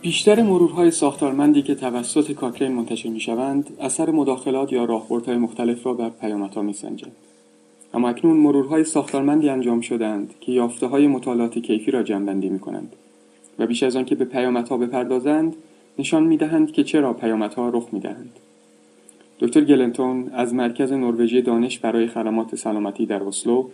بیشتر مرورهای ساختارمندی که توسط کاکلین منتشر می‌شوند اثر مداخلات یا راهبردهای مختلف را بر پیامدها میسنجند اما اکنون مرورهای ساختارمندی انجام شدند که یافته های مطالعات کیفی را جمعبندی می کنند و بیش از آن که به پیامدها بپردازند نشان می دهند که چرا پیامدها رخ می دهند. دکتر گلنتون از مرکز نروژی دانش برای خدمات سلامتی در اسلو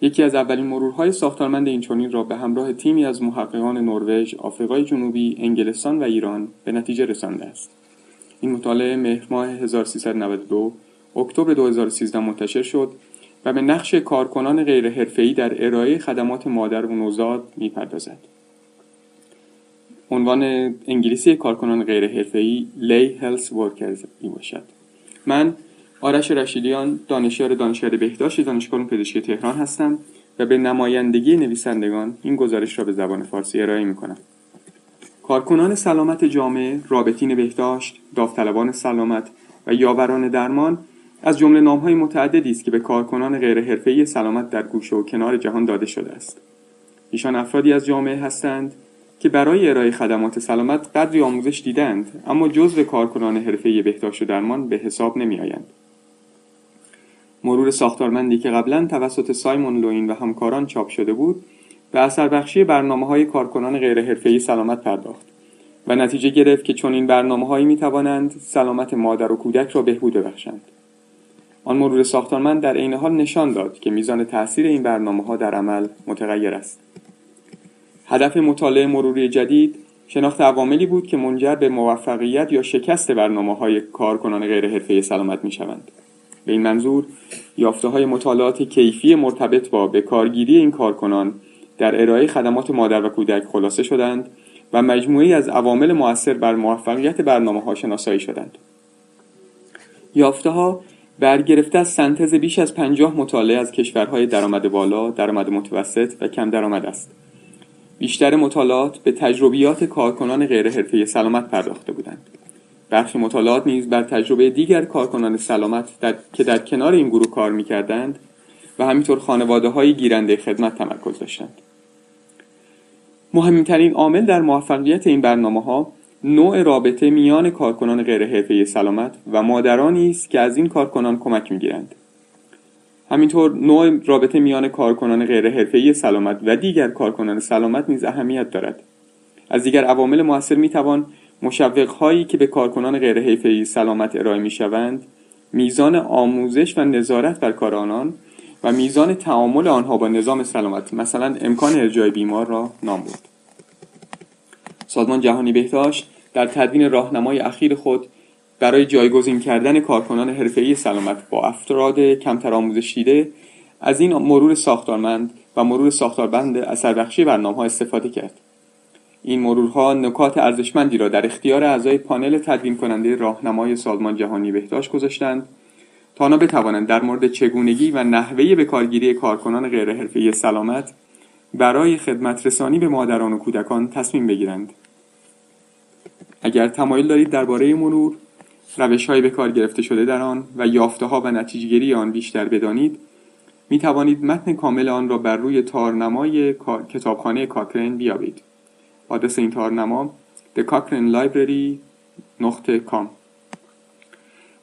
یکی از اولین مرورهای ساختارمند اینچنین را به همراه تیمی از محققان نروژ، آفریقای جنوبی، انگلستان و ایران به نتیجه رسانده است. این مطالعه مهر ماه 1392 اکتبر 2013 منتشر شد و به نقش کارکنان غیرحرفه‌ای در ارائه خدمات مادر و نوزاد می‌پردازد. عنوان انگلیسی کارکنان غیرحرفه‌ای لی هلس ورکرز می باشد. من آرش رشیدیان دانشیار دانشکده بهداشت دانشگاه پزشکی تهران هستم و به نمایندگی نویسندگان این گزارش را به زبان فارسی ارائه می کنم. کارکنان سلامت جامعه، رابطین بهداشت، داوطلبان سلامت و یاوران درمان از جمله نامهای متعددی است که به کارکنان غیرحرفه‌ای سلامت در گوشه و کنار جهان داده شده است. ایشان افرادی از جامعه هستند که برای ارائه خدمات سلامت قدری آموزش دیدند اما جزو کارکنان حرفه‌ای بهداشت و درمان به حساب نمیآیند. مرور ساختارمندی که قبلا توسط سایمون لوین و همکاران چاپ شده بود به اثر بخشی برنامه های کارکنان غیرحرفه‌ای سلامت پرداخت و نتیجه گرفت که چون این برنامه هایی می توانند سلامت مادر و کودک را بهبود ببخشند. آن مرور ساختارمند در عین حال نشان داد که میزان تاثیر این برنامه ها در عمل متغیر است. هدف مطالعه مروری جدید شناخت عواملی بود که منجر به موفقیت یا شکست برنامه های کارکنان غیرحرفه‌ای سلامت می شوند. به این منظور یافته های مطالعات کیفی مرتبط با به کارگیری این کارکنان در ارائه خدمات مادر و کودک خلاصه شدند و مجموعی از عوامل مؤثر بر موفقیت برنامه ها شناسایی شدند. یافته ها برگرفته از سنتز بیش از پنجاه مطالعه از کشورهای درآمد بالا، درآمد متوسط و کم درآمد است. بیشتر مطالعات به تجربیات کارکنان غیرحرفه‌ای سلامت پرداخته بودند. برخی مطالعات نیز بر تجربه دیگر کارکنان سلامت در... که در کنار این گروه کار می‌کردند و همینطور خانواده های گیرنده خدمت تمرکز داشتند. مهمترین عامل در موفقیت این برنامه ها نوع رابطه میان کارکنان غیرحرفه‌ای سلامت و مادرانی است که از این کارکنان کمک می‌گیرند. همینطور نوع رابطه میان کارکنان غیرحرفه‌ای سلامت و دیگر کارکنان سلامت نیز اهمیت دارد. از دیگر عوامل موثر می‌توان مشوقهایی که به کارکنان غیرحرفه‌ای سلامت ارائه می‌شوند میزان آموزش و نظارت بر کار آنان و میزان تعامل آنها با نظام سلامت مثلا امکان ارجاع بیمار را نام برد. سازمان جهانی بهداشت در تدوین راهنمای اخیر خود برای جایگزین کردن کارکنان حرفه‌ای سلامت با افراد کمتر آموزش دیده از این مرور ساختارمند و مرور ساختاربند اثربخشی برنامه ها استفاده کرد. این مرورها نکات ارزشمندی را در اختیار اعضای پانل تدوین کننده راهنمای سازمان جهانی بهداشت گذاشتند تا آنها بتوانند در مورد چگونگی و نحوه به کارگیری کارکنان غیرحرفه‌ای سلامت برای خدمت رسانی به مادران و کودکان تصمیم بگیرند. اگر تمایل دارید درباره مرور روش های به کار گرفته شده در آن و یافته ها و نتیجهگیری آن بیشتر بدانید می توانید متن کامل آن را بر روی تارنمای کتابخانه کاکرین بیابید. آدرس این تارنما The Cochrane Library نقطه کام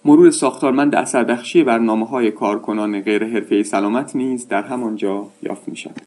مرور ساختارمند اثر بخشی برنامه های کارکنان غیر حرفه‌ای سلامت نیز در همانجا یافت می شود.